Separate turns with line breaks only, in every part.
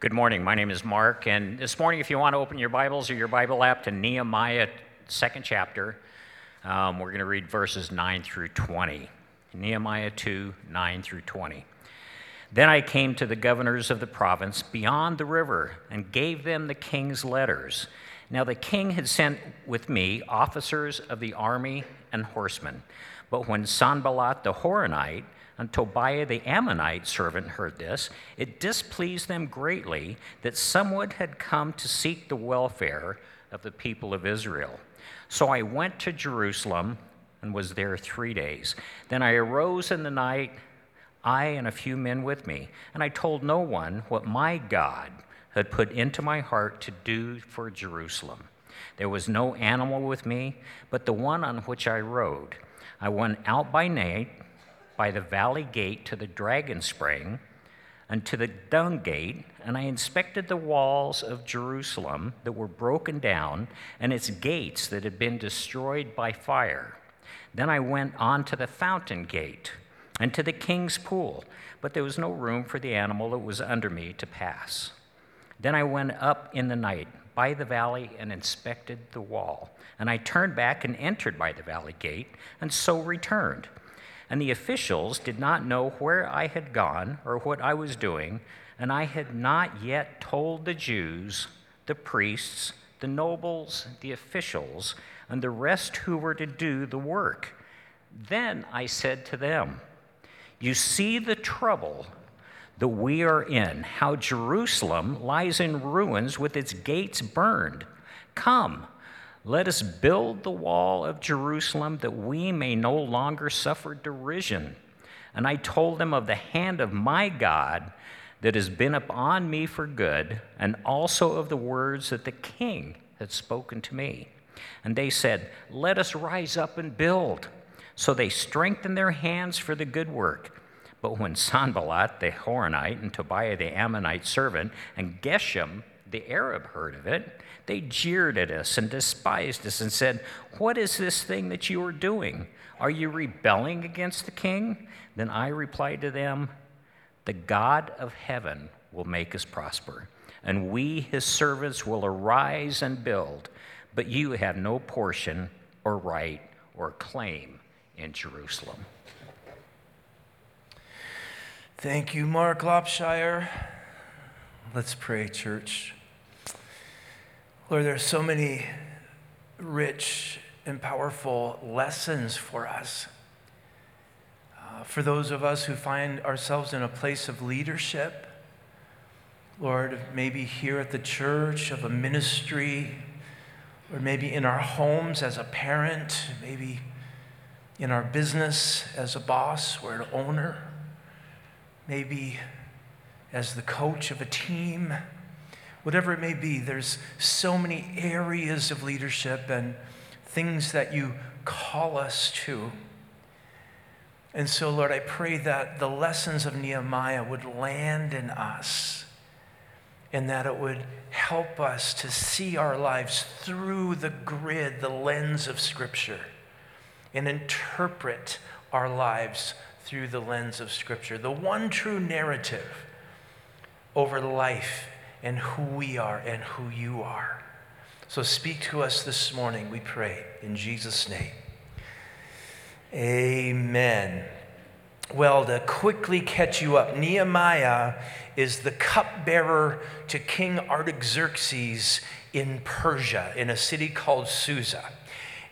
Good morning. My name is Mark, and this morning, if you want to open your Bibles or your Bible app to Nehemiah, second chapter, um, we're going to read verses 9 through 20. Nehemiah 2, 9 through 20. Then I came to the governors of the province beyond the river and gave them the king's letters. Now the king had sent with me officers of the army and horsemen. But when Sanballat the Horonite, and Tobiah the Ammonite servant heard this, it displeased them greatly that someone had come to seek the welfare of the people of Israel. So I went to Jerusalem and was there three days. Then I arose in the night, I and a few men with me, and I told no one what my God had put into my heart to do for Jerusalem. There was no animal with me, but the one on which I rode. I went out by night by the valley gate to the dragon spring and to the dung gate, and I inspected the walls of Jerusalem that were broken down and its gates that had been destroyed by fire. Then I went on to the fountain gate and to the king's pool, but there was no room for the animal that was under me to pass. Then I went up in the night by the valley and inspected the wall. And I turned back and entered by the valley gate, and so returned and the officials did not know where I had gone or what I was doing, and I had not yet told the Jews, the priests, the nobles, the officials, and the rest who were to do the work. Then I said to them, You see the trouble that we are in, how Jerusalem lies in ruins with its gates burned. Come, let us build the wall of Jerusalem that we may no longer suffer derision. And I told them of the hand of my God that has been upon me for good, and also of the words that the king had spoken to me. And they said, Let us rise up and build. So they strengthened their hands for the good work. But when Sanballat the Horonite and Tobiah the Ammonite servant and Geshem the Arab heard of it, they jeered at us and despised us and said, What is this thing that you are doing? Are you rebelling against the king? Then I replied to them, The God of heaven will make us prosper, and we, his servants, will arise and build. But you have no portion or right or claim in Jerusalem.
Thank you, Mark Lopshire. Let's pray, church. Lord, there are so many rich and powerful lessons for us. Uh, for those of us who find ourselves in a place of leadership, Lord, maybe here at the church, of a ministry, or maybe in our homes as a parent, maybe in our business as a boss or an owner, maybe as the coach of a team whatever it may be, there's so many areas of leadership and things that you call us to. And so, Lord, I pray that the lessons of Nehemiah would land in us and that it would help us to see our lives through the grid, the lens of Scripture, and interpret our lives through the lens of Scripture. The one true narrative over life and who we are and who you are. So speak to us this morning, we pray, in Jesus' name. Amen. Well, to quickly catch you up, Nehemiah is the cupbearer to King Artaxerxes in Persia, in a city called Susa.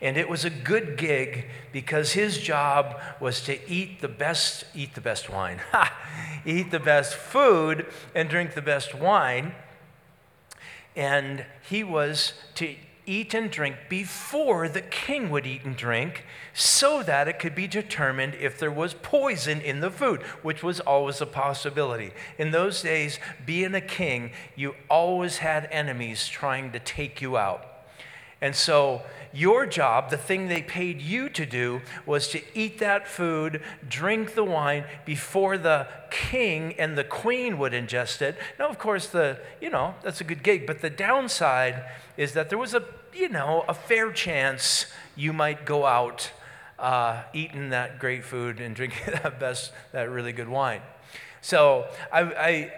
And it was a good gig because his job was to eat the best, eat the best wine, eat the best food and drink the best wine. And he was to eat and drink before the king would eat and drink so that it could be determined if there was poison in the food, which was always a possibility. In those days, being a king, you always had enemies trying to take you out. And so your job, the thing they paid you to do, was to eat that food, drink the wine before the king and the queen would ingest it. Now, of course, the, you know, that's a good gig, but the downside is that there was a, you know, a fair chance you might go out uh, eating that great food and drinking that best, that really good wine. So I, I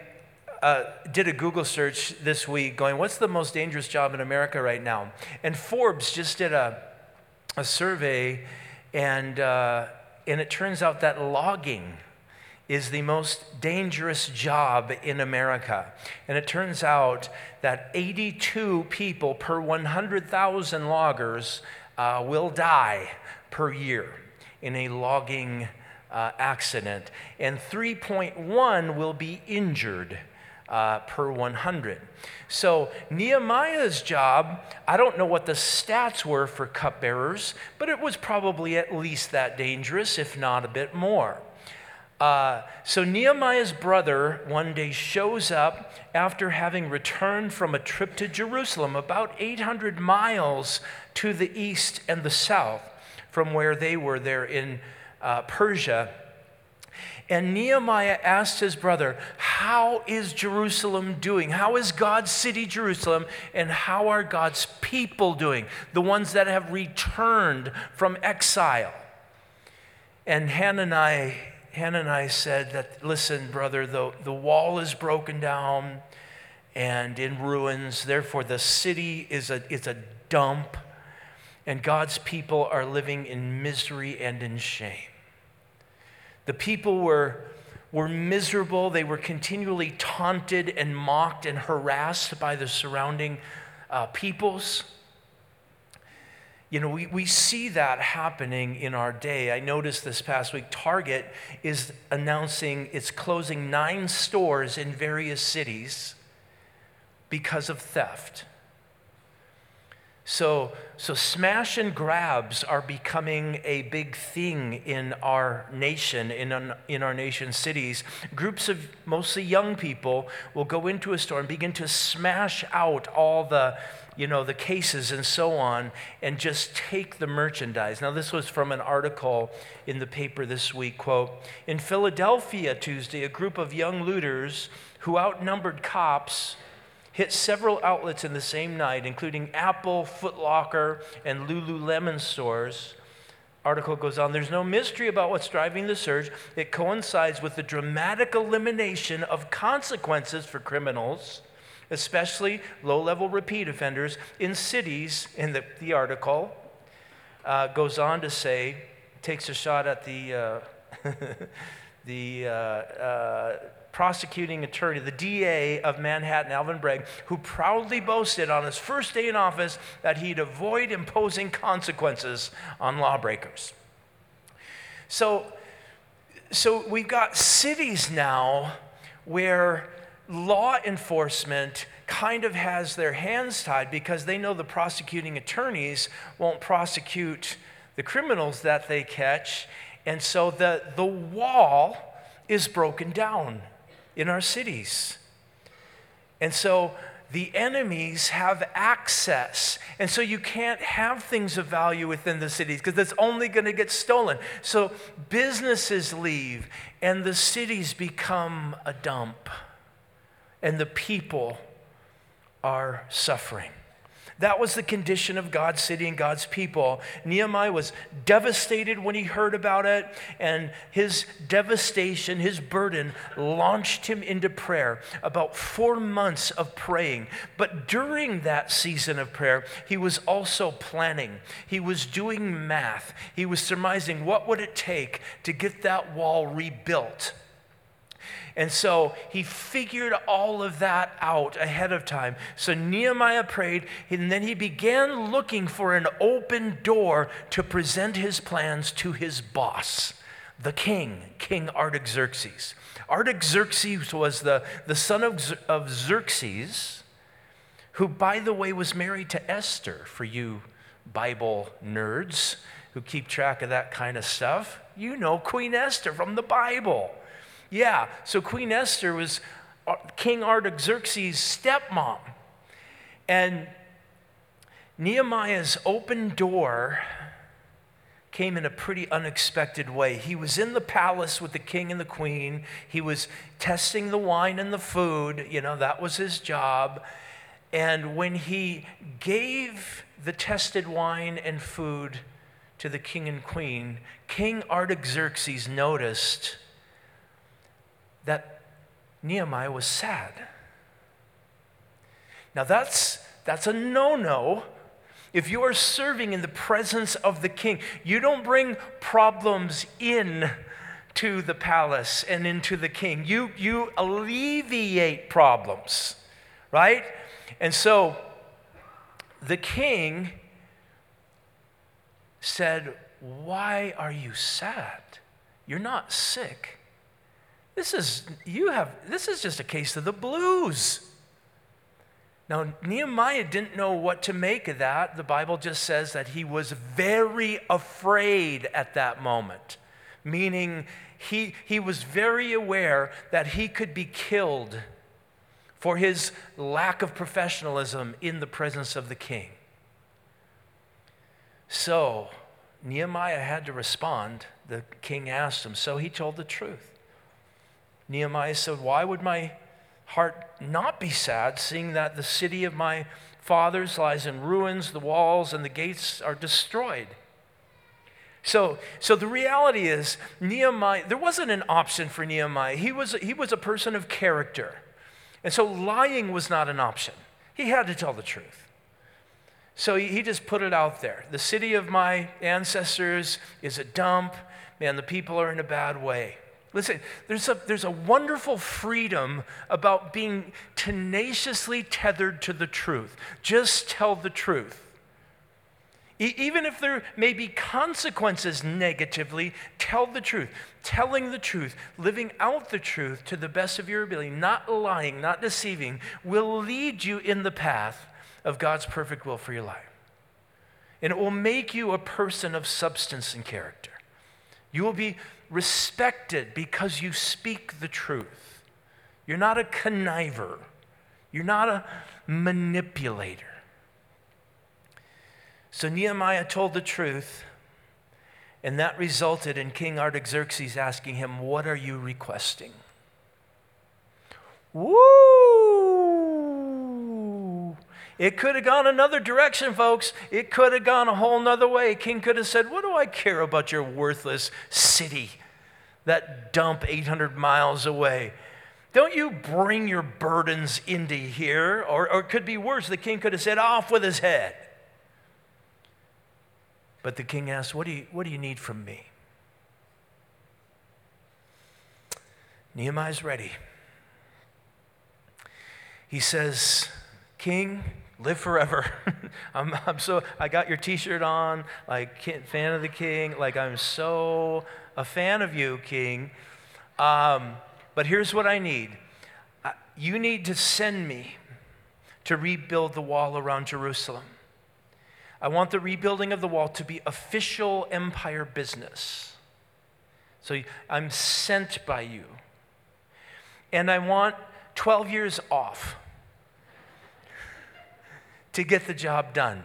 uh, did a Google search this week going, what's the most dangerous job in America right now? And Forbes just did a, a survey, and, uh, and it turns out that logging is the most dangerous job in America. And it turns out that 82 people per 100,000 loggers uh, will die per year in a logging uh, accident, and 3.1 will be injured. Uh, per 100. So, Nehemiah's job, I don't know what the stats were for cupbearers, but it was probably at least that dangerous, if not a bit more. Uh, so Nehemiah's brother one day shows up after having returned from a trip to Jerusalem, about 800 miles to the east and the south from where they were there in uh, Persia. And Nehemiah asked his brother, How is Jerusalem doing? How is God's city, Jerusalem? And how are God's people doing? The ones that have returned from exile. And Hananiah Hananiah said that, listen, brother, the, the wall is broken down and in ruins. Therefore, the city is a, is a dump, and God's people are living in misery and in shame. The people were, were miserable. They were continually taunted and mocked and harassed by the surrounding uh, peoples. You know, we, we see that happening in our day. I noticed this past week, Target is announcing it's closing nine stores in various cities because of theft. So, so smash and grabs are becoming a big thing in our nation, in, in our nation cities. Groups of mostly young people will go into a store and begin to smash out all the you know, the cases and so on, and just take the merchandise. Now, this was from an article in the paper this week. Quote In Philadelphia Tuesday, a group of young looters who outnumbered cops hit several outlets in the same night, including Apple, Foot Locker, and Lululemon stores. Article goes on, there's no mystery about what's driving the surge. It coincides with the dramatic elimination of consequences for criminals especially low level repeat offenders in cities, in the, the article, uh, goes on to say, takes a shot at the, uh, the uh, uh, prosecuting attorney, the DA of Manhattan, Alvin Bragg, who proudly boasted on his first day in office that he'd avoid imposing consequences on lawbreakers. So, so we've got cities now where law enforcement kind of has their hands tied because they know the prosecuting attorneys won't prosecute the criminals that they catch. And so the, the wall is broken down in our cities. And so the enemies have access. And so you can't have things of value within the cities because it's only going to get stolen. So businesses leave and the cities become a dump and the people are suffering. That was the condition of God's city and God's people. Nehemiah was devastated when he heard about it, and his devastation, his burden, launched him into prayer. About four months of praying. But during that season of prayer, he was also planning. He was doing math. He was surmising what would it take to get that wall rebuilt. And so he figured all of that out ahead of time. So Nehemiah prayed, and then he began looking for an open door to present his plans to his boss, the king, King Artaxerxes. Artaxerxes was the, the son of, of Xerxes, who, by the way, was married to Esther, for you Bible nerds who keep track of that kind of stuff. You know Queen Esther from the Bible. Yeah, so Queen Esther was uh, King Artaxerxes' stepmom. And Nehemiah's open door came in a pretty unexpected way. He was in the palace with the king and the queen. He was testing the wine and the food. You know, that was his job. And when he gave the tested wine and food to the king and queen, King Artaxerxes noticed that Nehemiah was sad. Now, that's, that's a no no. If you are serving in the presence of the king, you don't bring problems in to the palace and into the king. You, you alleviate problems, right? And so the king said, Why are you sad? You're not sick. This is, you have, this is just a case of the blues. Now, Nehemiah didn't know what to make of that. The Bible just says that he was very afraid at that moment, meaning he, he was very aware that he could be killed for his lack of professionalism in the presence of the king. So, Nehemiah had to respond. The king asked him, so he told the truth. Nehemiah said, Why would my heart not be sad, seeing that the city of my fathers lies in ruins, the walls and the gates are destroyed. So, so the reality is, Nehemiah, there wasn't an option for Nehemiah. He was, he was a person of character. And so lying was not an option. He had to tell the truth. So he, he just put it out there. The city of my ancestors is a dump. Man, the people are in a bad way. Listen, there's a, there's a wonderful freedom about being tenaciously tethered to the truth. Just tell the truth. E- even if there may be consequences negatively, tell the truth. Telling the truth, living out the truth to the best of your ability, not lying, not deceiving, will lead you in the path of God's perfect will for your life. And it will make you a person of substance and character. You will be respected because you speak the truth. You're not a conniver, you're not a manipulator. So Nehemiah told the truth, and that resulted in King Artaxerxes asking him, What are you requesting? Woo! It could have gone another direction, folks. It could have gone a whole nother way. King could have said, What do I care about your worthless city? That dump 800 miles away. Don't you bring your burdens into here. Or, or it could be worse. The king could have said, Off with his head. But the king asked, What do you, what do you need from me? Nehemiah's ready. He says, King, live forever. I'm, I'm so, I got your t shirt on, like, fan of the king. Like, I'm so a fan of you, King. Um, but here's what I need you need to send me to rebuild the wall around Jerusalem. I want the rebuilding of the wall to be official empire business. So I'm sent by you. And I want 12 years off to get the job done.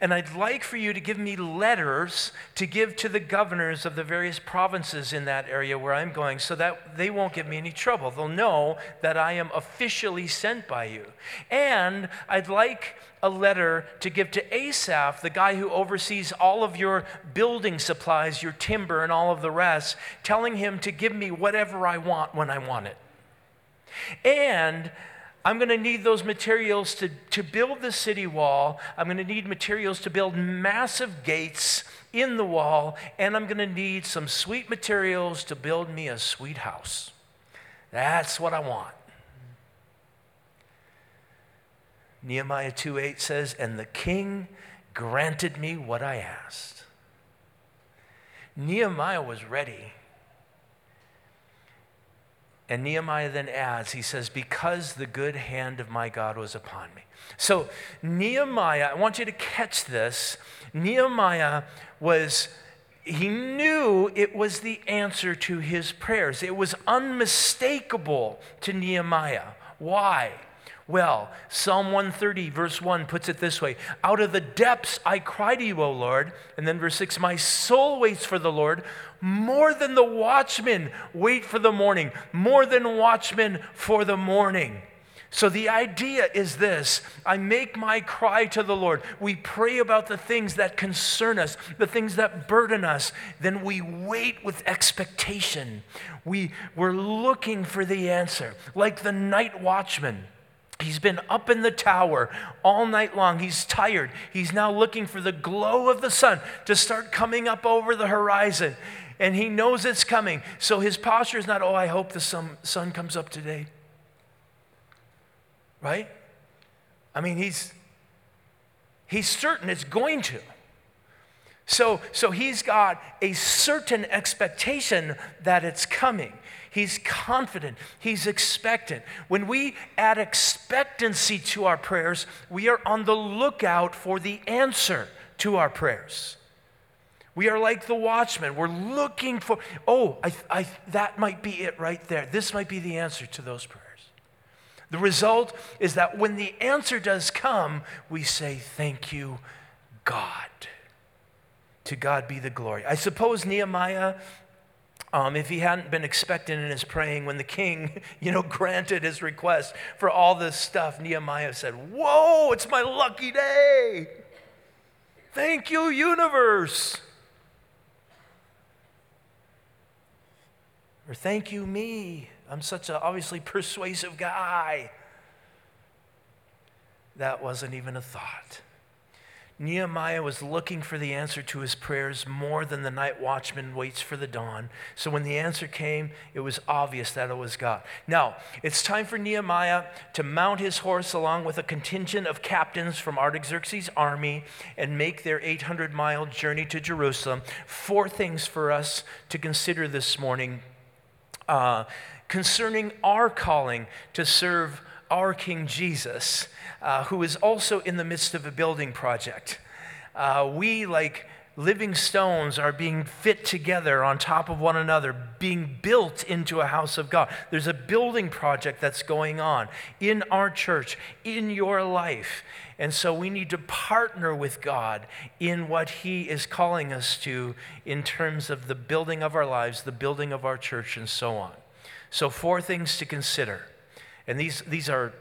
And I'd like for you to give me letters to give to the governors of the various provinces in that area where I'm going so that they won't give me any trouble. They'll know that I am officially sent by you. And I'd like a letter to give to Asaph, the guy who oversees all of your building supplies, your timber, and all of the rest, telling him to give me whatever I want when I want it. And I'm going to need those materials to, to build the city wall. I'm going to need materials to build massive gates in the wall. And I'm going to need some sweet materials to build me a sweet house. That's what I want. Nehemiah 2:8 says, And the king granted me what I asked. Nehemiah was ready and Nehemiah then adds, he says, Because the good hand of my God was upon me. So, Nehemiah, I want you to catch this. Nehemiah was, he knew it was the answer to his prayers. It was unmistakable to Nehemiah. Why? Well, Psalm 130, verse 1 puts it this way Out of the depths I cry to you, O Lord. And then verse 6 My soul waits for the Lord more than the watchmen wait for the morning, more than watchmen for the morning. So the idea is this I make my cry to the Lord. We pray about the things that concern us, the things that burden us. Then we wait with expectation. We, we're looking for the answer, like the night watchman He's been up in the tower all night long. He's tired. He's now looking for the glow of the sun to start coming up over the horizon. And he knows it's coming. So his posture is not, oh, I hope the sun, comes up today. Right? I mean, he's, he's certain it's going to. So, so he's got a certain expectation that it's coming. He's confident. He's expectant. When we add expectancy to our prayers, we are on the lookout for the answer to our prayers. We are like the watchman. We're looking for, oh, I, I, that might be it right there. This might be the answer to those prayers. The result is that when the answer does come, we say, Thank you, God. To God be the glory. I suppose Nehemiah, um, if he hadn't been expectant in his praying, when the king, you know, granted his request for all this stuff, Nehemiah said, Whoa, it's my lucky day. Thank you, universe. Or thank you, me. I'm such a obviously persuasive guy. That wasn't even a thought. Nehemiah was looking for the answer to his prayers more than the night watchman waits for the dawn. So when the answer came, it was obvious that it was God. Now, it's time for Nehemiah to mount his horse along with a contingent of captains from Artaxerxes' army and make their 800 mile journey to Jerusalem. Four things for us to consider this morning uh, concerning our calling to serve our King Jesus uh, who is also in the midst of a building project. Uh, we, like living stones, are being fit together on top of one another, being built into a house of God. There's a building project that's going on in our church, in your life. And so we need to partner with God in what He is calling us to in terms of the building of our lives, the building of our church, and so on. So, four things to consider. And these, these are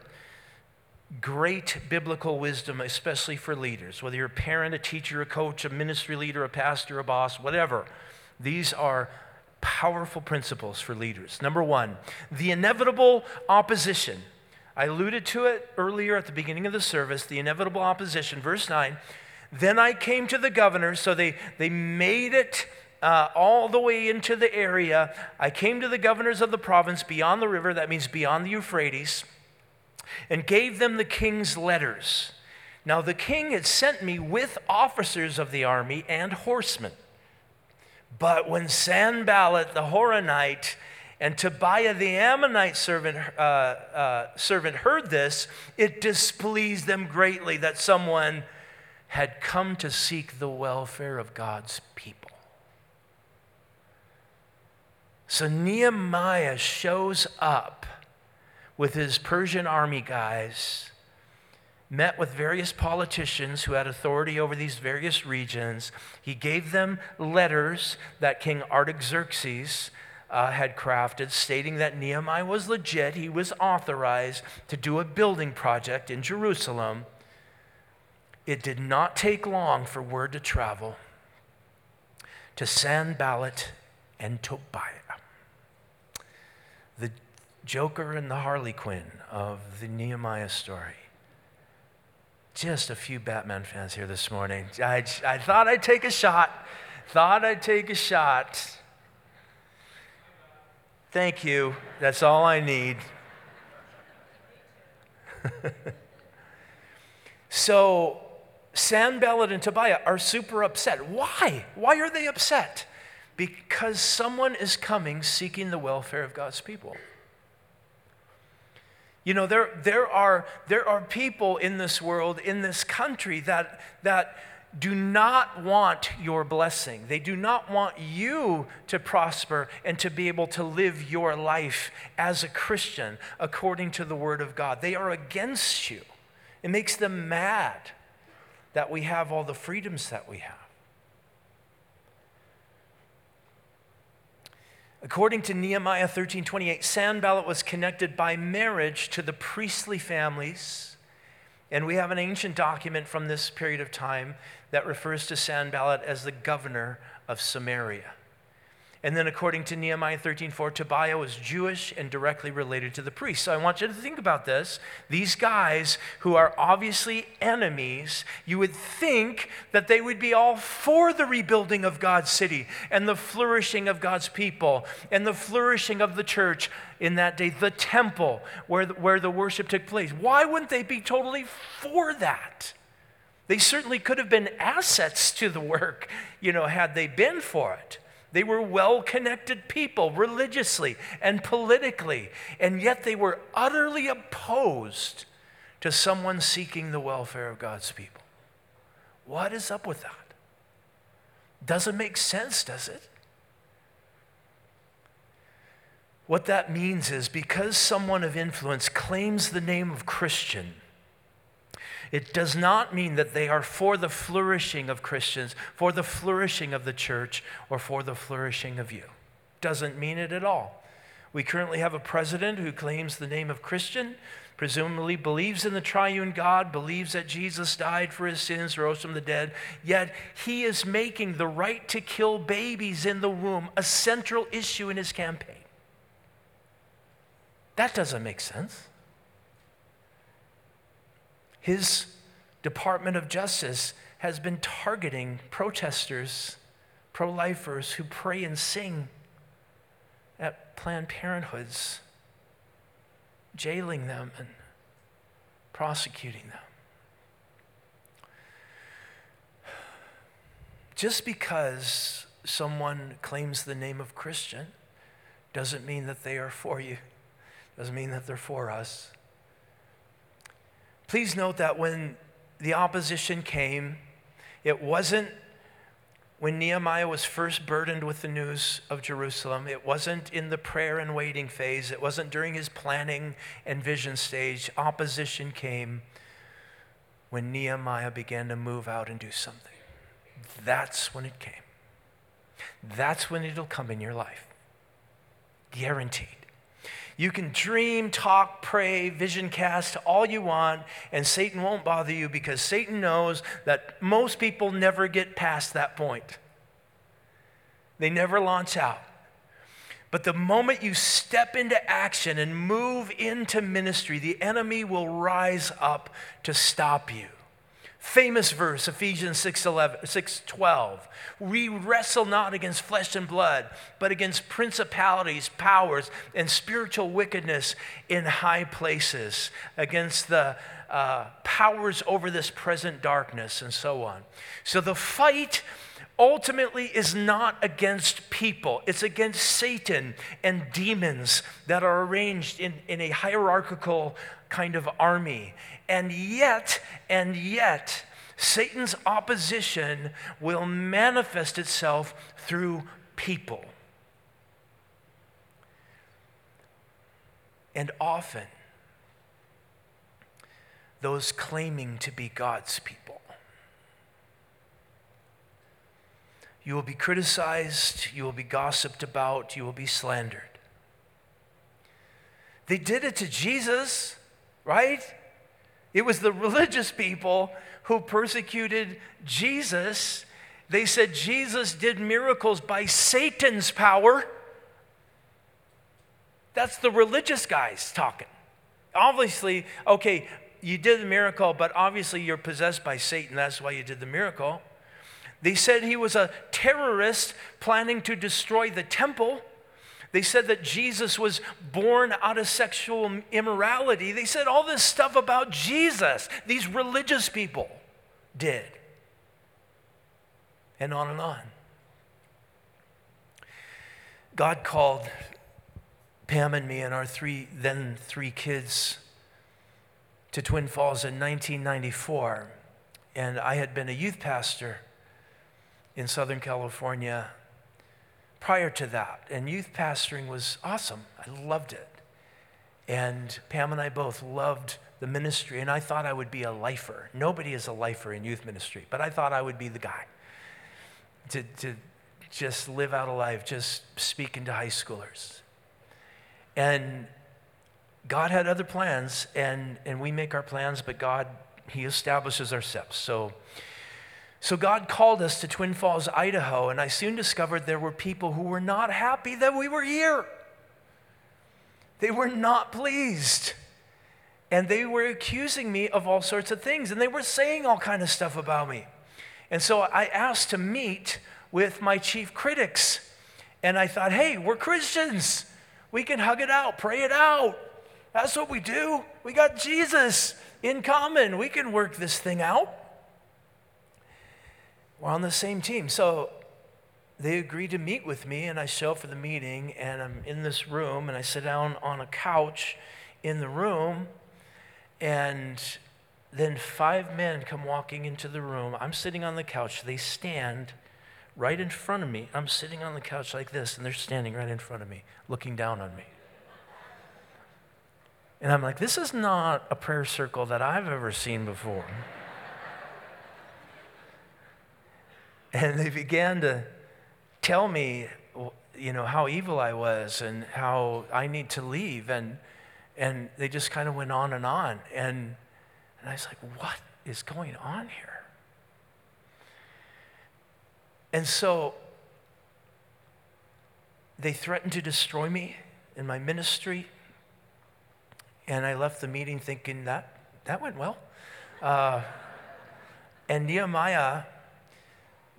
great biblical wisdom, especially for leaders, whether you're a parent, a teacher, a coach, a ministry leader, a pastor, a boss, whatever. These are powerful principles for leaders. Number one, the inevitable opposition. I alluded to it earlier at the beginning of the service, the inevitable opposition. Verse 9, then I came to the governor, so they, they made it uh, all the way into the area. I came to the governors of the province beyond the river, that means beyond the Euphrates and gave them the king's letters. Now the king had sent me with officers of the army and horsemen. But when Sanballat the Horonite and Tobiah the Ammonite servant, uh, uh, servant heard this, it displeased them greatly that someone had come to seek the welfare of God's people. So Nehemiah shows up with his Persian army guys, met with various politicians who had authority over these various regions. He gave them letters that King Artaxerxes uh, had crafted, stating that Nehemiah was legit. He was authorized to do a building project in Jerusalem. It did not take long for word to travel to Sanballat and Tobiah the Joker and the Harley Quinn of the Nehemiah story. Just a few Batman fans here this morning. I, I thought I'd take a shot. Thought I'd take a shot. Thank you. That's all I need. so, Sanballat and Tobiah are super upset. Why? Why are they upset? Because someone is coming seeking the welfare of God's people. You know, there, there, are, there are people in this world, in this country, that, that do not want your blessing. They do not want you to prosper and to be able to live your life as a Christian according to the Word of God. They are against you. It makes them mad that we have all the freedoms that we have. According to Nehemiah 13 28, Sanballat was connected by marriage to the priestly families. And we have an ancient document from this period of time that refers to Sanballat as the governor of Samaria. And then, according to Nehemiah 13:4, Tobiah was Jewish and directly related to the priests. So I want you to think about this. These guys who are obviously enemies, you would think that they would be all for the rebuilding of God's city and the flourishing of God's people and the flourishing of the church in that day, the temple where the, where the worship took place. Why wouldn't they be totally for that? They certainly could have been assets to the work, you know, had they been for it. They were well connected people religiously and politically, and yet they were utterly opposed to someone seeking the welfare of God's people. What is up with that? Doesn't make sense, does it? What that means is because someone of influence claims the name of Christian, it does not mean that they are for the flourishing of Christians, for the flourishing of the church, or for the flourishing of you. Doesn't mean it at all. We currently have a president who claims the name of Christian, presumably believes in the triune God, believes that Jesus died for his sins, rose from the dead, yet he is making the right to kill babies in the womb a central issue in his campaign. That doesn't make sense. His Department of Justice has been targeting protesters, pro lifers who pray and sing at Planned Parenthoods, jailing them and prosecuting them. Just because someone claims the name of Christian doesn't mean that they are for you, doesn't mean that they're for us. Please note that when the opposition came, it wasn't when Nehemiah was first burdened with the news of Jerusalem. It wasn't in the prayer and waiting phase. It wasn't during his planning and vision stage. Opposition came when Nehemiah began to move out and do something. That's when it came. That's when it'll come in your life. Guaranteed. You can dream, talk, pray, vision cast all you want, and Satan won't bother you because Satan knows that most people never get past that point. They never launch out. But the moment you step into action and move into ministry, the enemy will rise up to stop you. Famous verse, Ephesians 6, 11, 6 12. We wrestle not against flesh and blood, but against principalities, powers, and spiritual wickedness in high places, against the uh, powers over this present darkness, and so on. So the fight ultimately is not against people, it's against Satan and demons that are arranged in, in a hierarchical kind of army. And yet, and yet, Satan's opposition will manifest itself through people. And often, those claiming to be God's people. You will be criticized, you will be gossiped about, you will be slandered. They did it to Jesus, right? It was the religious people who persecuted Jesus. They said Jesus did miracles by Satan's power. That's the religious guys talking. Obviously, okay, you did the miracle, but obviously you're possessed by Satan. That's why you did the miracle. They said he was a terrorist planning to destroy the temple. They said that Jesus was born out of sexual immorality. They said all this stuff about Jesus, these religious people did. And on and on. God called Pam and me and our three, then three kids to Twin Falls in 1994. And I had been a youth pastor in Southern California prior to that. And youth pastoring was awesome. I loved it. And Pam and I both loved the ministry, and I thought I would be a lifer. Nobody is a lifer in youth ministry, but I thought I would be the guy to, to just live out a life, just speaking to high schoolers. And God had other plans, and, and we make our plans, but God, He establishes our steps. So So God called us to Twin Falls, Idaho, and I soon discovered there were people who were not happy that we were here. They were not pleased. And they were accusing me of all sorts of things, and they were saying all kind of stuff about me. And so I asked to meet with my chief critics. And I thought, hey, we're Christians. We can hug it out, pray it out. That's what we do. We got Jesus in common. We can work this thing out. We're on the same team. So they agreed to meet with me, and I show up for the meeting, and I'm in this room, and I sit down on a couch in the room, and then five men come walking into the room. I'm sitting on the couch. They stand right in front of me. I'm sitting on the couch like this, and they're standing right in front of me, looking down on me. And I'm like, this is not a prayer circle that I've ever seen before. And they began to tell me, you know, how evil I was and how I need to leave. And, and they just kind of went on and on. And, and I was like, what is going on here? And so they threatened to destroy me in my ministry. And I left the meeting thinking that that went well. Uh, and Nehemiah,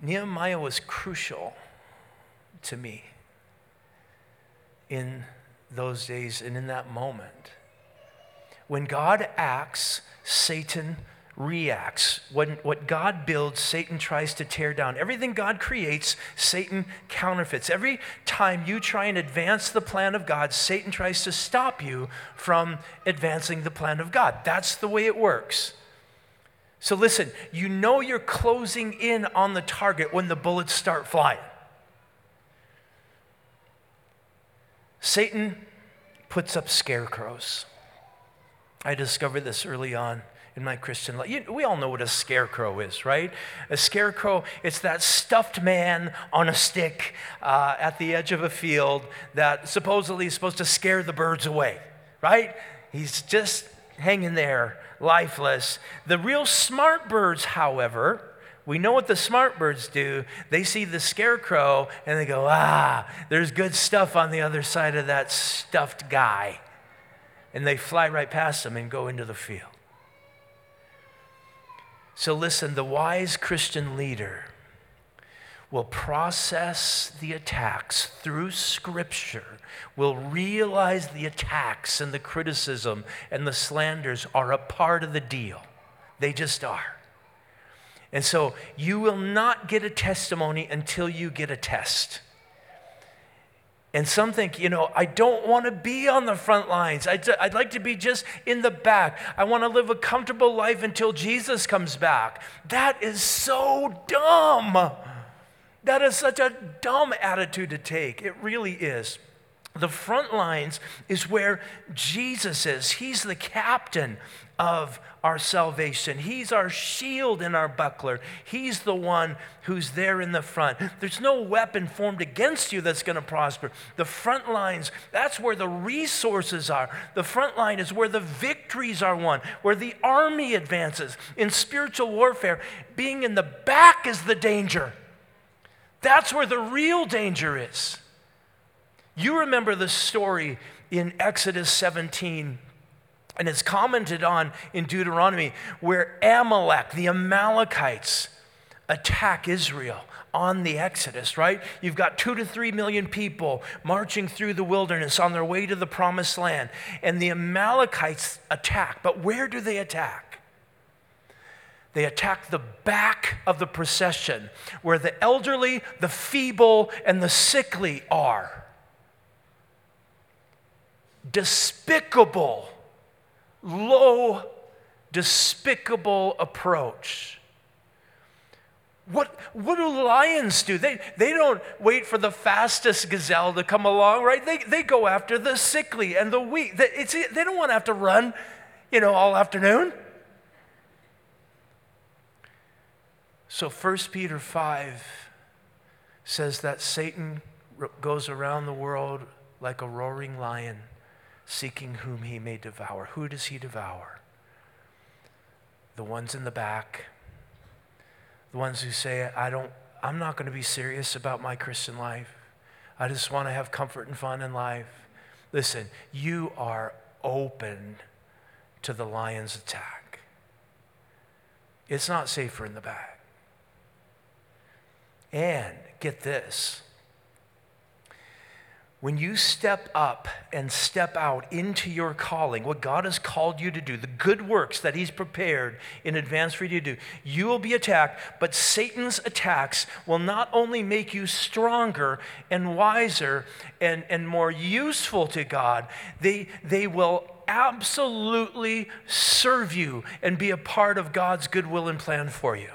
Nehemiah was crucial to me in those days and in that moment. When God acts, Satan reacts. When what God builds, Satan tries to tear down. Everything God creates, Satan counterfeits. Every time you try and advance the plan of God, Satan tries to stop you from advancing the plan of God. That's the way it works. So listen, you know you're closing in on the target when the bullets start flying. Satan puts up scarecrows. I discovered this early on in my Christian life. You, we all know what a scarecrow is, right? A scarecrow, it's that stuffed man on a stick uh, at the edge of a field that supposedly is supposed to scare the birds away, right? He's just hanging there, lifeless. The real smart birds, however, we know what the smart birds do. They see the scarecrow and they go, ah, there's good stuff on the other side of that stuffed guy. And they fly right past him and go into the field. So, listen, the wise Christian leader will process the attacks through Scripture, will realize the attacks and the criticism and the slanders are a part of the deal. They just are. And so you will not get a testimony until you get a test. And some think, you know, I don't want to be on the front lines. I'd, I'd like to be just in the back. I want to live a comfortable life until Jesus comes back. That is so dumb. That is such a dumb attitude to take. It really is. The front lines is where Jesus is. He's the captain of our salvation. He's our shield and our buckler. He's the one who's there in the front. There's no weapon formed against you that's going to prosper. The front lines, that's where the resources are. The front line is where the victories are won, where the army advances. In spiritual warfare, being in the back is the danger. That's where the real danger is. You remember the story in Exodus 17, and it's commented on in Deuteronomy, where Amalek, the Amalekites, attack Israel on the Exodus, right? You've got two to three million people marching through the wilderness on their way to the promised land, and the Amalekites attack. But where do they attack? They attack the back of the procession, where the elderly, the feeble, and the sickly are despicable, low, despicable approach. What, what do lions do? They, they don't wait for the fastest gazelle to come along, right? They, they go after the sickly and the weak. They, it's, they don't want to have to run, you know, all afternoon. So 1 Peter 5 says that Satan goes around the world like a roaring lion seeking whom he may devour. Who does he devour? The ones in the back, the ones who say, I don't, I'm not going to be serious about my Christian life. I just want to have comfort and fun in life. Listen, you are open to the lion's attack. It's not safer in the back. And get this. When you step up and step out into your calling, what God has called you to do, the good works that He's prepared in advance for you to do, you will be attacked, but Satan's attacks will not only make you stronger and wiser and, and more useful to God, they, they will absolutely serve you and be a part of God's goodwill and plan for you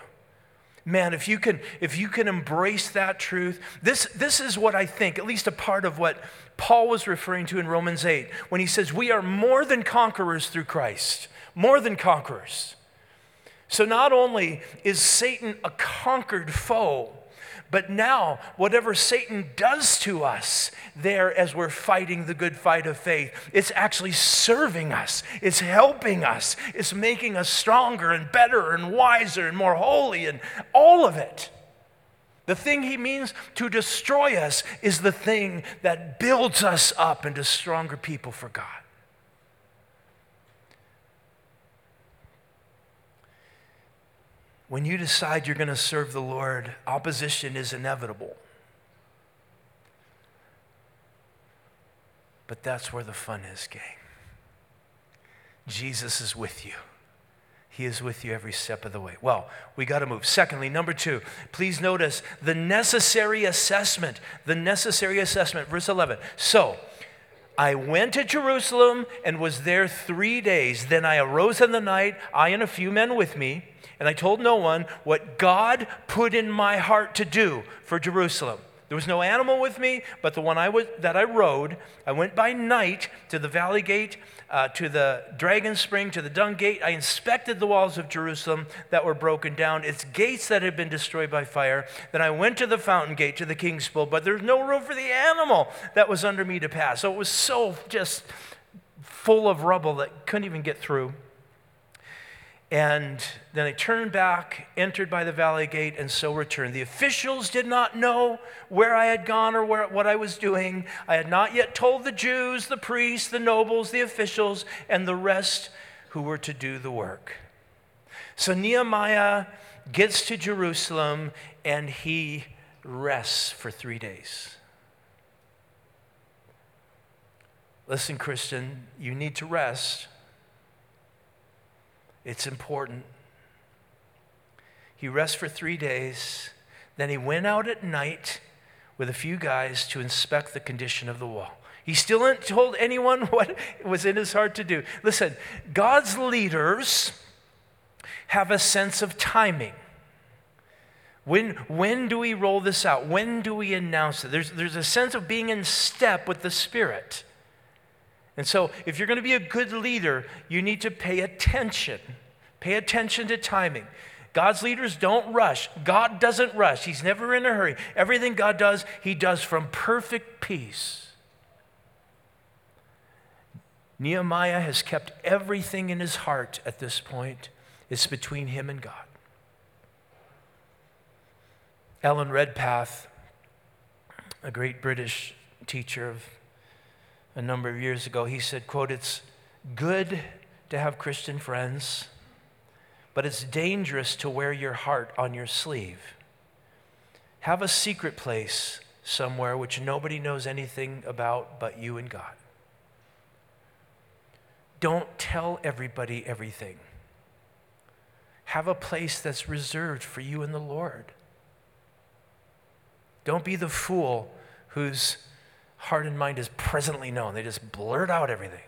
man, if you can, if you can embrace that truth, this, this is what I think, at least a part of what Paul was referring to in Romans 8 when he says, We are more than conquerors through Christ, more than conquerors. So not only is Satan a conquered foe, but now, whatever Satan does to us there as we're fighting the good fight of faith, it's actually serving us, it's helping us, it's making us stronger and better and wiser and more holy and all of it. The thing he means to destroy us is the thing that builds us up into stronger people for God. When you decide you're going to serve the Lord, opposition is inevitable. But that's where the fun is, gang. Jesus is with you. He is with you every step of the way. Well, we got to move. Secondly, number two, please notice the necessary assessment. The necessary assessment, verse 11. So, I went to Jerusalem and was there three days. Then I arose in the night, I and a few men with me and I told no one what God put in my heart to do for Jerusalem. There was no animal with me, but the one I was, that I rode, I went by night to the valley gate, uh, to the dragon spring, to the dung gate. I inspected the walls of Jerusalem that were broken down, its gates that had been destroyed by fire. Then I went to the fountain gate, to the king's pool, but there's no room for the animal that was under me to pass. So it was so just full of rubble that couldn't even get through. And then I turned back, entered by the valley gate, and so returned. The officials did not know where I had gone or where, what I was doing. I had not yet told the Jews, the priests, the nobles, the officials, and the rest who were to do the work. So Nehemiah gets to Jerusalem and he rests for three days. Listen, Christian, you need to rest it's important. He rests for three days. Then he went out at night with a few guys to inspect the condition of the wall. He still hadn't told anyone what was in his heart to do. Listen, God's leaders have a sense of timing. When, when do we roll this out? When do we announce it? There's, there's a sense of being in step with the Spirit. And so, if you're going to be a good leader, you need to pay attention. Pay attention to timing. God's leaders don't rush. God doesn't rush. He's never in a hurry. Everything God does, He does from perfect peace. Nehemiah has kept everything in his heart at this point. It's between him and God. Alan Redpath, a great British teacher of a number of years ago, he said, quote, it's good to have Christian friends, but it's dangerous to wear your heart on your sleeve. Have a secret place somewhere which nobody knows anything about but you and God. Don't tell everybody everything. Have a place that's reserved for you and the Lord. Don't be the fool who's heart and mind is presently known. They just blurt out everything.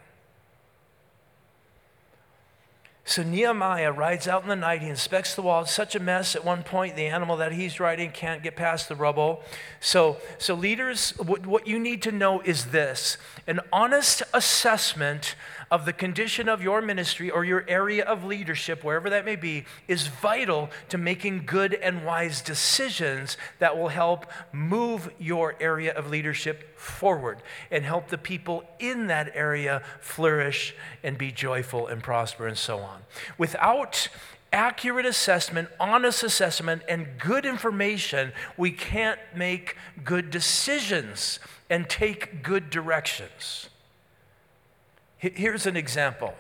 So Nehemiah rides out in the night. He inspects the wall. It's such a mess at one point. The animal that he's riding can't get past the rubble. So, so leaders, what, what you need to know is this an honest assessment of the condition of your ministry or your area of leadership, wherever that may be, is vital to making good and wise decisions that will help move your area of leadership forward and help the people in that area flourish and be joyful and prosper and so on. Without accurate assessment, honest assessment, and good information, we can't make good decisions and take good directions. Here's an example.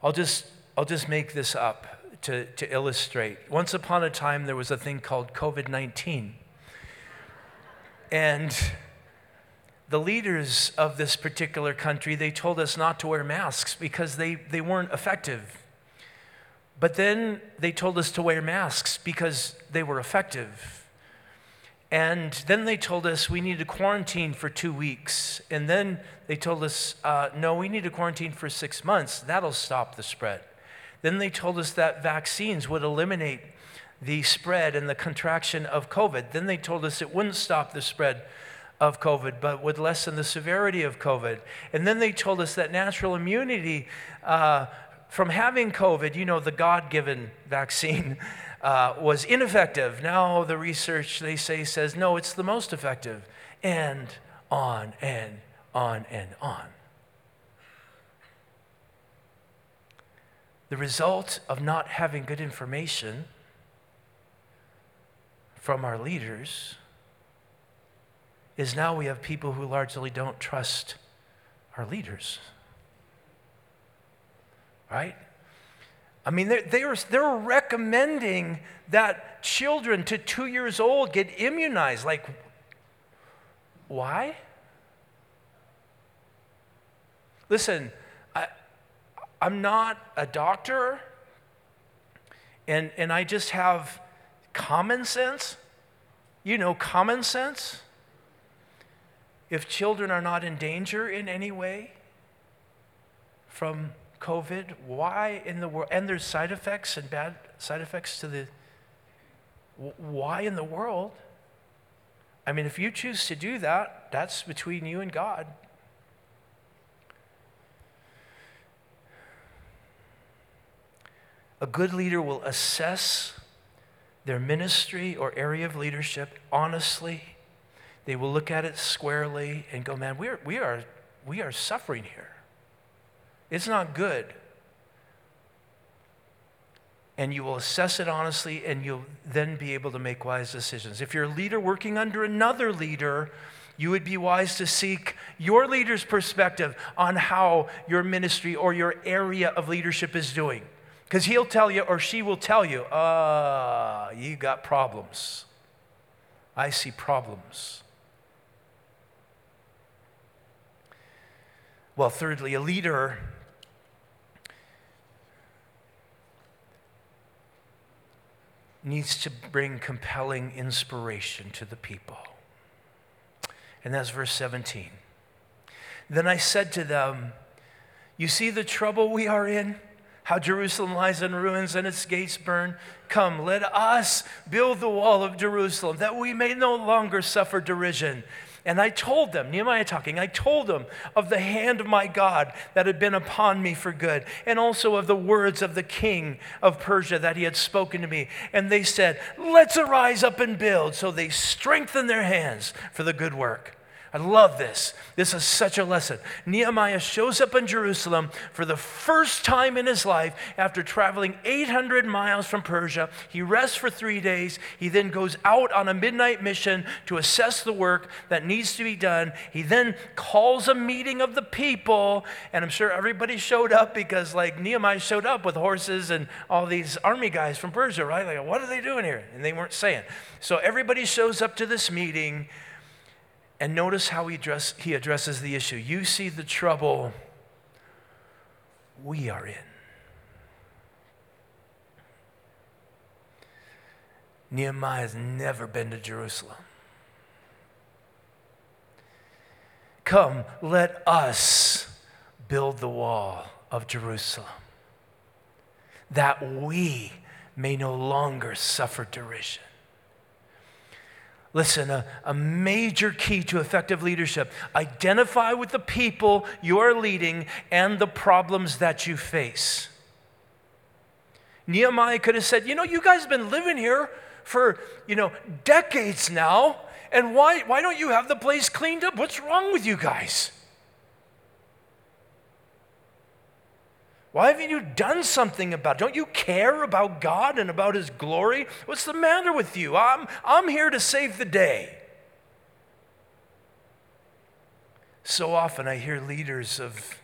I'll just, I'll just make this up to, to illustrate. Once upon a time, there was a thing called COVID 19. And the leaders of this particular country, they told us not to wear masks because they, they weren't effective. But then they told us to wear masks because they were effective. And then they told us we need to quarantine for two weeks. And then they told us, uh, no, we need to quarantine for six months. That'll stop the spread. Then they told us that vaccines would eliminate the spread and the contraction of COVID. Then they told us it wouldn't stop the spread of COVID, but would lessen the severity of COVID. And then they told us that natural immunity uh, from having COVID, you know, the God given vaccine uh, was ineffective. Now the research, they say, says, no, it's the most effective. And on and on and on. The result of not having good information from our leaders is now we have people who largely don't trust our leaders right? I mean, they're, they're, they're recommending that children to two years old get immunized. Like, why? Listen, I, I'm not a doctor, and, and I just have common sense. You know, common sense. If children are not in danger in any way from COVID? Why in the world? And there's side effects and bad side effects to the. Why in the world? I mean, if you choose to do that, that's between you and God. A good leader will assess their ministry or area of leadership honestly. They will look at it squarely and go, man, we are, we are, we are suffering here. It's not good. And you will assess it honestly, and you'll then be able to make wise decisions. If you're a leader working under another leader, you would be wise to seek your leader's perspective on how your ministry or your area of leadership is doing. Because he'll tell you, or she will tell you, ah, uh, you got problems. I see problems. Well, thirdly, a leader needs to bring compelling inspiration to the people. And that's verse 17. Then I said to them, You see the trouble we are in? How Jerusalem lies in ruins and its gates burn? Come, let us build the wall of Jerusalem that we may no longer suffer derision. And I told them, Nehemiah talking, I told them of the hand of my God that had been upon me for good, and also of the words of the king of Persia that he had spoken to me. And they said, Let's arise up and build. So they strengthened their hands for the good work. I love this. This is such a lesson. Nehemiah shows up in Jerusalem for the first time in his life after traveling 800 miles from Persia. He rests for three days. He then goes out on a midnight mission to assess the work that needs to be done. He then calls a meeting of the people, and I'm sure everybody showed up because, like, Nehemiah showed up with horses and all these army guys from Persia, right? Like, what are they doing here? And they weren't saying. So everybody shows up to this meeting. And notice how he, address, he addresses the issue. You see the trouble we are in. Nehemiah has never been to Jerusalem. Come, let us build the wall of Jerusalem that we may no longer suffer derision. Listen, a, a, major key to effective leadership identify with the people you're leading and the problems that you face. Nehemiah could have said, You know, you guys have been living here for, you know, decades now, and why, why don't you have the place cleaned up? What's wrong with you guys? Why haven't you done something about it? Don't you care about God and about His glory? What's the matter with you? I'm, I'm here to save the day. So often I hear leaders of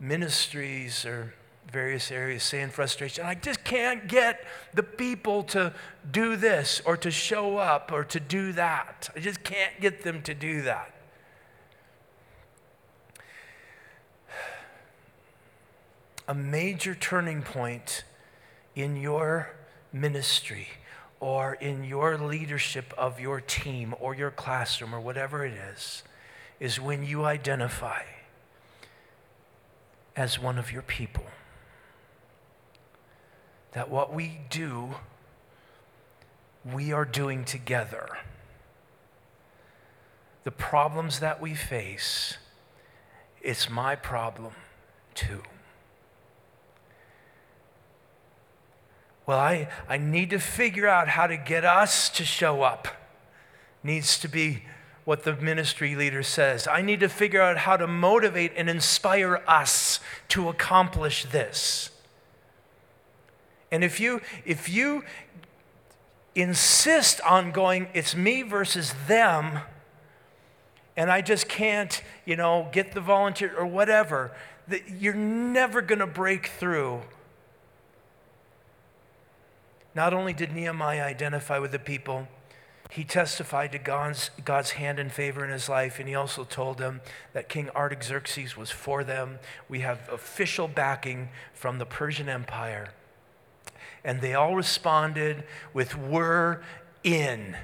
ministries or various areas saying frustration. I just can't get the people to do this or to show up or to do that. I just can't get them to do that. A major turning point in your ministry or in your leadership of your team or your classroom or whatever it is, is when you identify as one of your people. That what we do, we are doing together. The problems that we face, it's my problem too. Well, I, I need to figure out how to get us to show up. Needs to be what the ministry leader says. I need to figure out how to motivate and inspire us to accomplish this. And if you if you insist on going it's me versus them and I just can't, you know, get the volunteer or whatever, that you're never going to break through not only did Nehemiah identify with the people, he testified to God's, God's hand and favor in his life, and he also told them that King Artaxerxes was for them. We have official backing from the Persian Empire. And they all responded with, We're in.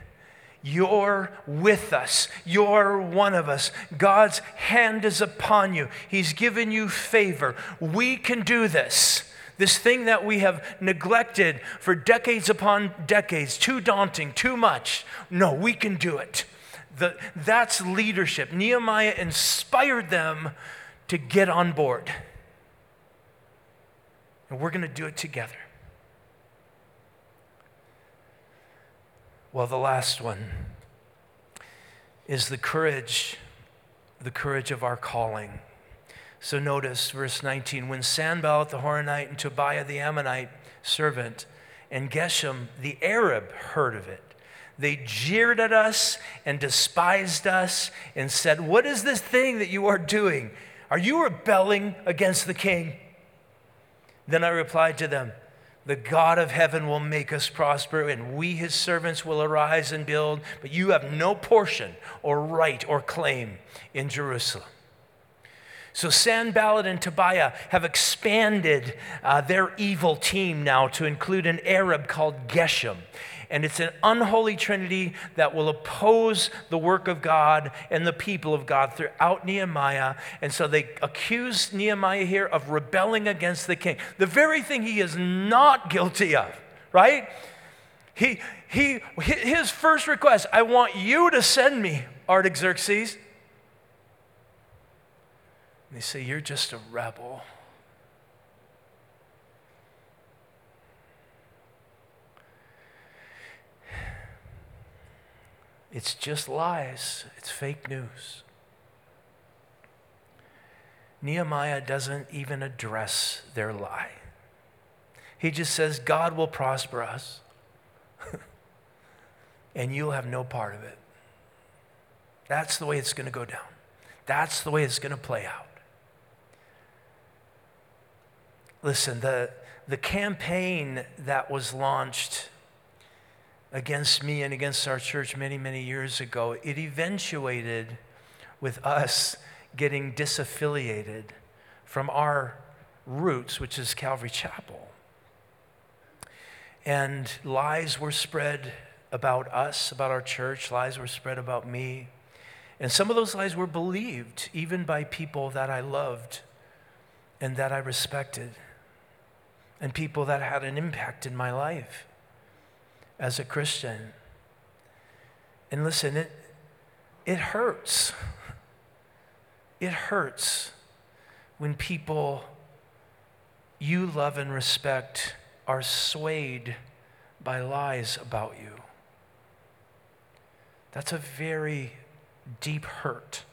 You're with us. You're one of us. God's hand is upon you. He's given you favor. We can do this. This thing that we have neglected for decades upon decades, too daunting, too much. No, we can do it. The, that's leadership. Nehemiah inspired them to get on board. And we're going to do it together. Well, the last one is the courage, the courage of our calling. So notice verse 19 when Sanballat the Horonite and Tobiah the Ammonite servant and Geshem the Arab heard of it, they jeered at us and despised us and said, What is this thing that you are doing? Are you rebelling against the king? Then I replied to them, The God of heaven will make us prosper, and we, his servants, will arise and build, but you have no portion or right or claim in Jerusalem. So Sanballat and Tobiah have expanded uh, their evil team now to include an Arab called Geshem. And it's an unholy trinity that will oppose the work of God and the people of God throughout Nehemiah. And so they accuse Nehemiah here of rebelling against the king, the very thing he is not guilty of, right? He, he, his first request I want you to send me, Artaxerxes. And they say, You're just a rebel. It's just lies, it's fake news. Nehemiah doesn't even address their lie. He just says, God will prosper us, and you'll have no part of it. That's the way it's going to go down. That's the way it's going to play out. Listen, the, the campaign that was launched against me and against our church many, many years ago, it eventuated with us getting disaffiliated from our roots, which is Calvary Chapel. And lies were spread about us, about our church, lies were spread about me. And some of those lies were believed even by people that I loved and that I respected and people that had an impact in my life as a Christian. And listen, it, it hurts. It hurts when people you love and respect are swayed by lies about you. That's a very deep hurt.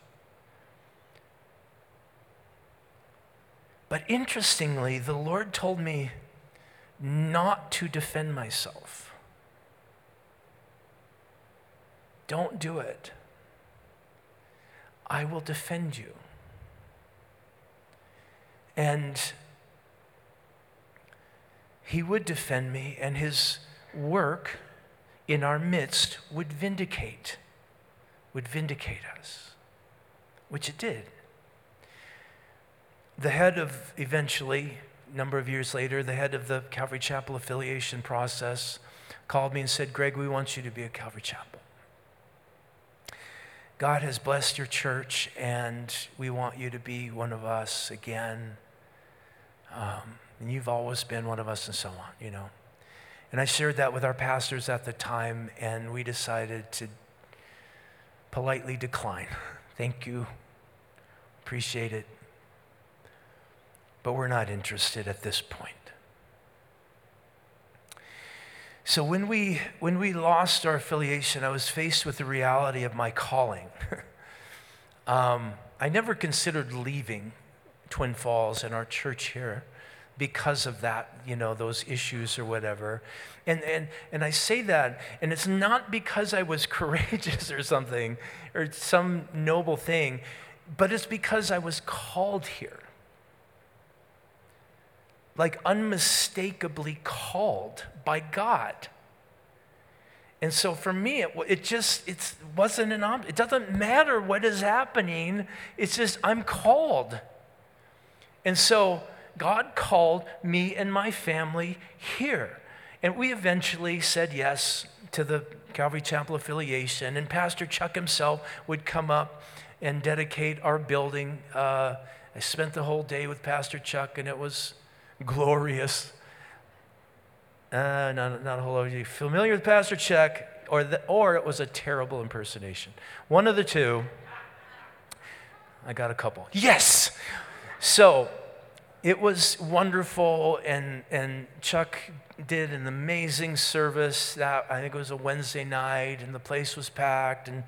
But interestingly, the Lord told me not to defend myself. Don't do it. I will defend you. And he would defend me, and his work in our midst would vindicate, would vindicate us, which it did. The head of, eventually, a number of years later, the head of the Calvary Chapel affiliation process called me and said, Greg, we want you to be a Calvary Chapel. God has blessed your church, and we want you to be one of us again. Um, and you've always been one of us, and so on, you know. And I shared that with our pastors at the time, and we decided to politely decline. Thank you. Appreciate it. But we're not interested at this point. So when we, when we lost our affiliation, I was faced with the reality of my calling. um, I never considered leaving Twin Falls and our church here because of that, you know, those issues or whatever. And, and, and I say that, and it's not because I was courageous or something or some noble thing, but it's because I was called here like unmistakably called by God. And so for me, it, it just it wasn't an. It doesn't matter what is happening. It's just I'm called. And so God called me and my family here. And we eventually said yes to the Calvary Chapel affiliation. And Pastor Chuck himself would come up and dedicate our building. Uh, I spent the whole day with Pastor Chuck, and it was glorious. Uh, not, not a whole lot of you familiar with Pastor Chuck, or, the, or it was a terrible impersonation. One of the two. I got a couple. Yes! So it was wonderful, and, and Chuck did an amazing service. That I think it was a Wednesday night, and the place was packed, and,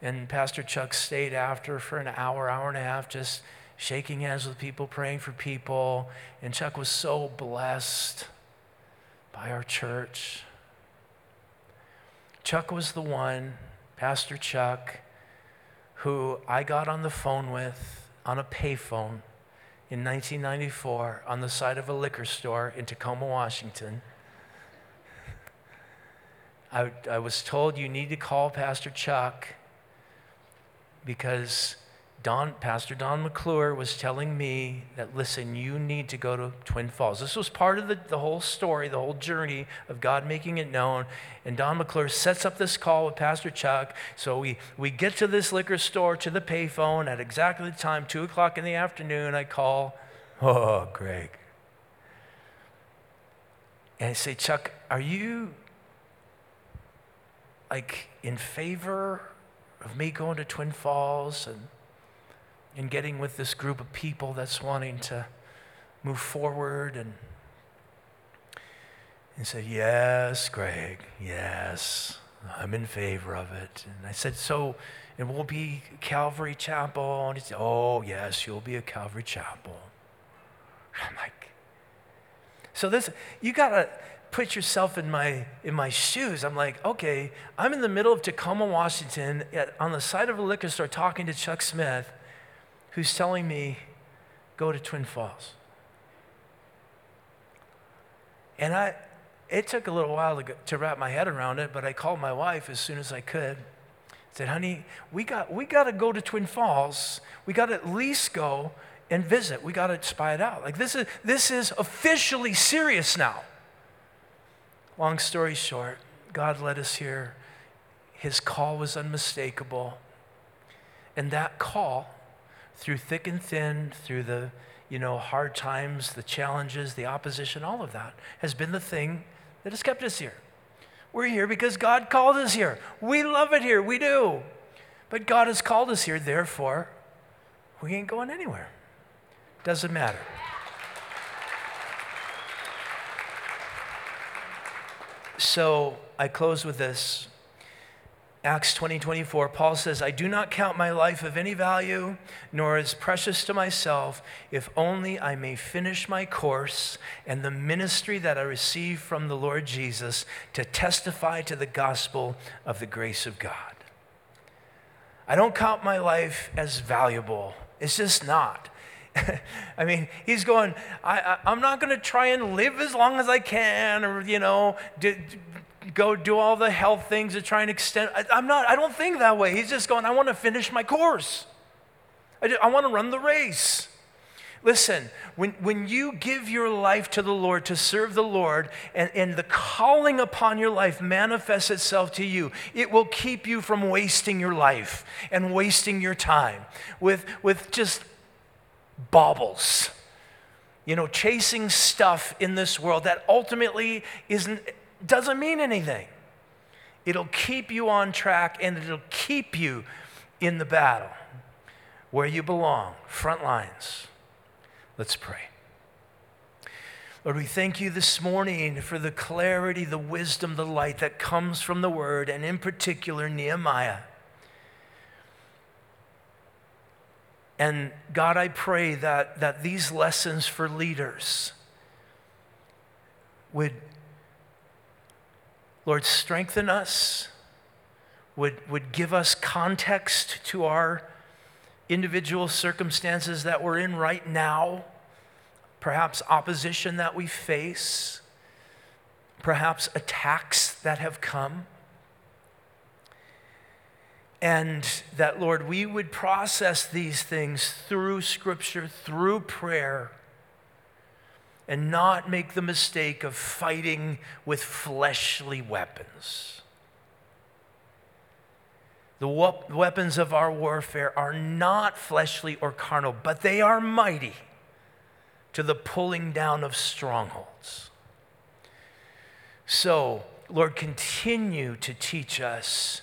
and Pastor Chuck stayed after for an hour, hour and a half, just shaking hands with people, praying for people. And Chuck was so blessed by our church. Chuck was the one, Pastor Chuck, who I got on the phone with on a payphone in 1994 on the side of a liquor store in Tacoma, Washington. I, I was told you need to call Pastor Chuck because Don, Pastor Don McClure was telling me that, listen, you need to go to Twin Falls. This was part of the, the whole story, the whole journey of God making it known. And Don McClure sets up this call with Pastor Chuck. So we, we get to this liquor store, to the payphone at exactly the time, 2 o'clock in the afternoon. I call, oh, Greg. And I say, Chuck, are you like in favor of me going to Twin Falls and and getting with this group of people that's wanting to move forward and and said, Yes, Greg, yes, I'm in favor of it. And I said, So, and we'll be Calvary Chapel. And he said, Oh, yes, you'll be a Calvary Chapel. I'm like, So this, you got to put yourself in my, in my shoes. I'm like, okay, I'm in the middle of Tacoma, Washington, at, on the side of a liquor store talking to Chuck Smith who's telling me, go to Twin Falls. And I, it took a little while to, go, to wrap my head around it, but I called my wife as soon as I could. I said, honey, we got, we got to go to Twin Falls. We got to at least go and visit. We got to spy it out. Like this is, this is officially serious now. Long story short, God led us here. His call was unmistakable. And that call through thick and thin, through the you know hard times, the challenges, the opposition, all of that has been the thing that has kept us here. We're here because God called us here. We love it here, we do. But God has called us here, therefore, we ain't going anywhere. Doesn't matter. So I close with this Acts 20 24, Paul says, I do not count my life of any value, nor as precious to myself, if only I may finish my course and the ministry that I receive from the Lord Jesus to testify to the gospel of the grace of God. I don't count my life as valuable, it's just not. I mean, he's going, I I, am not going to try and live as long as I can or, you know, go do all the health things to try and extend. I, am not, I don't think that way. He's just going, I want to finish my course. I, I want to run the race. Listen, when, when you give your life to the Lord to serve the Lord and, and the calling upon your life manifests itself to you, it will keep you from wasting your life and wasting your time with, with just baubles. You know, chasing stuff in this world that ultimately isn't doesn't mean anything. It'll keep you on track and it'll keep you in the battle where you belong, front lines. Let's pray. Lord, we thank you this morning for the clarity, the wisdom, the light that comes from the word, and in particular, Nehemiah. And God, I pray that, that these lessons for leaders would Lord, strengthen us, would, would give us context to our individual circumstances that we're in right now, perhaps opposition that we face, perhaps attacks that have come. And that, Lord, we would process these things through Scripture, through prayer and not make the mistake of fighting with fleshly weapons. The weapons of our warfare are not fleshly or carnal, but they are mighty to the pulling down of strongholds. So, Lord, continue to teach us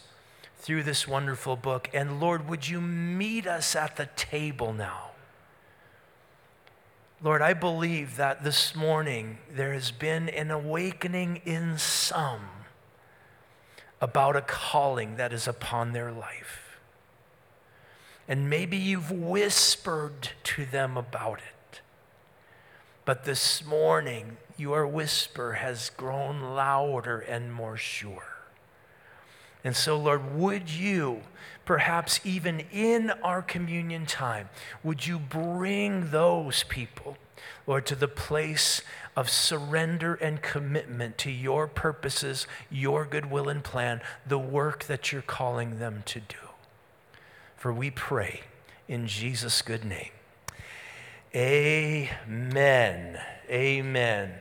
through this wonderful book. And Lord, would you meet us at the table now? Lord, I believe that this morning there has been an awakening in some about a calling that is upon their life. And maybe you've whispered to them about it. But this morning, your whisper has grown louder and more sure. And so, Lord, would you, perhaps even in our communion time, would you bring those people, Lord, to the place of surrender and commitment to your purposes, your goodwill and plan, the work that you're calling them to do? For we pray in Jesus' good name. Amen. Amen.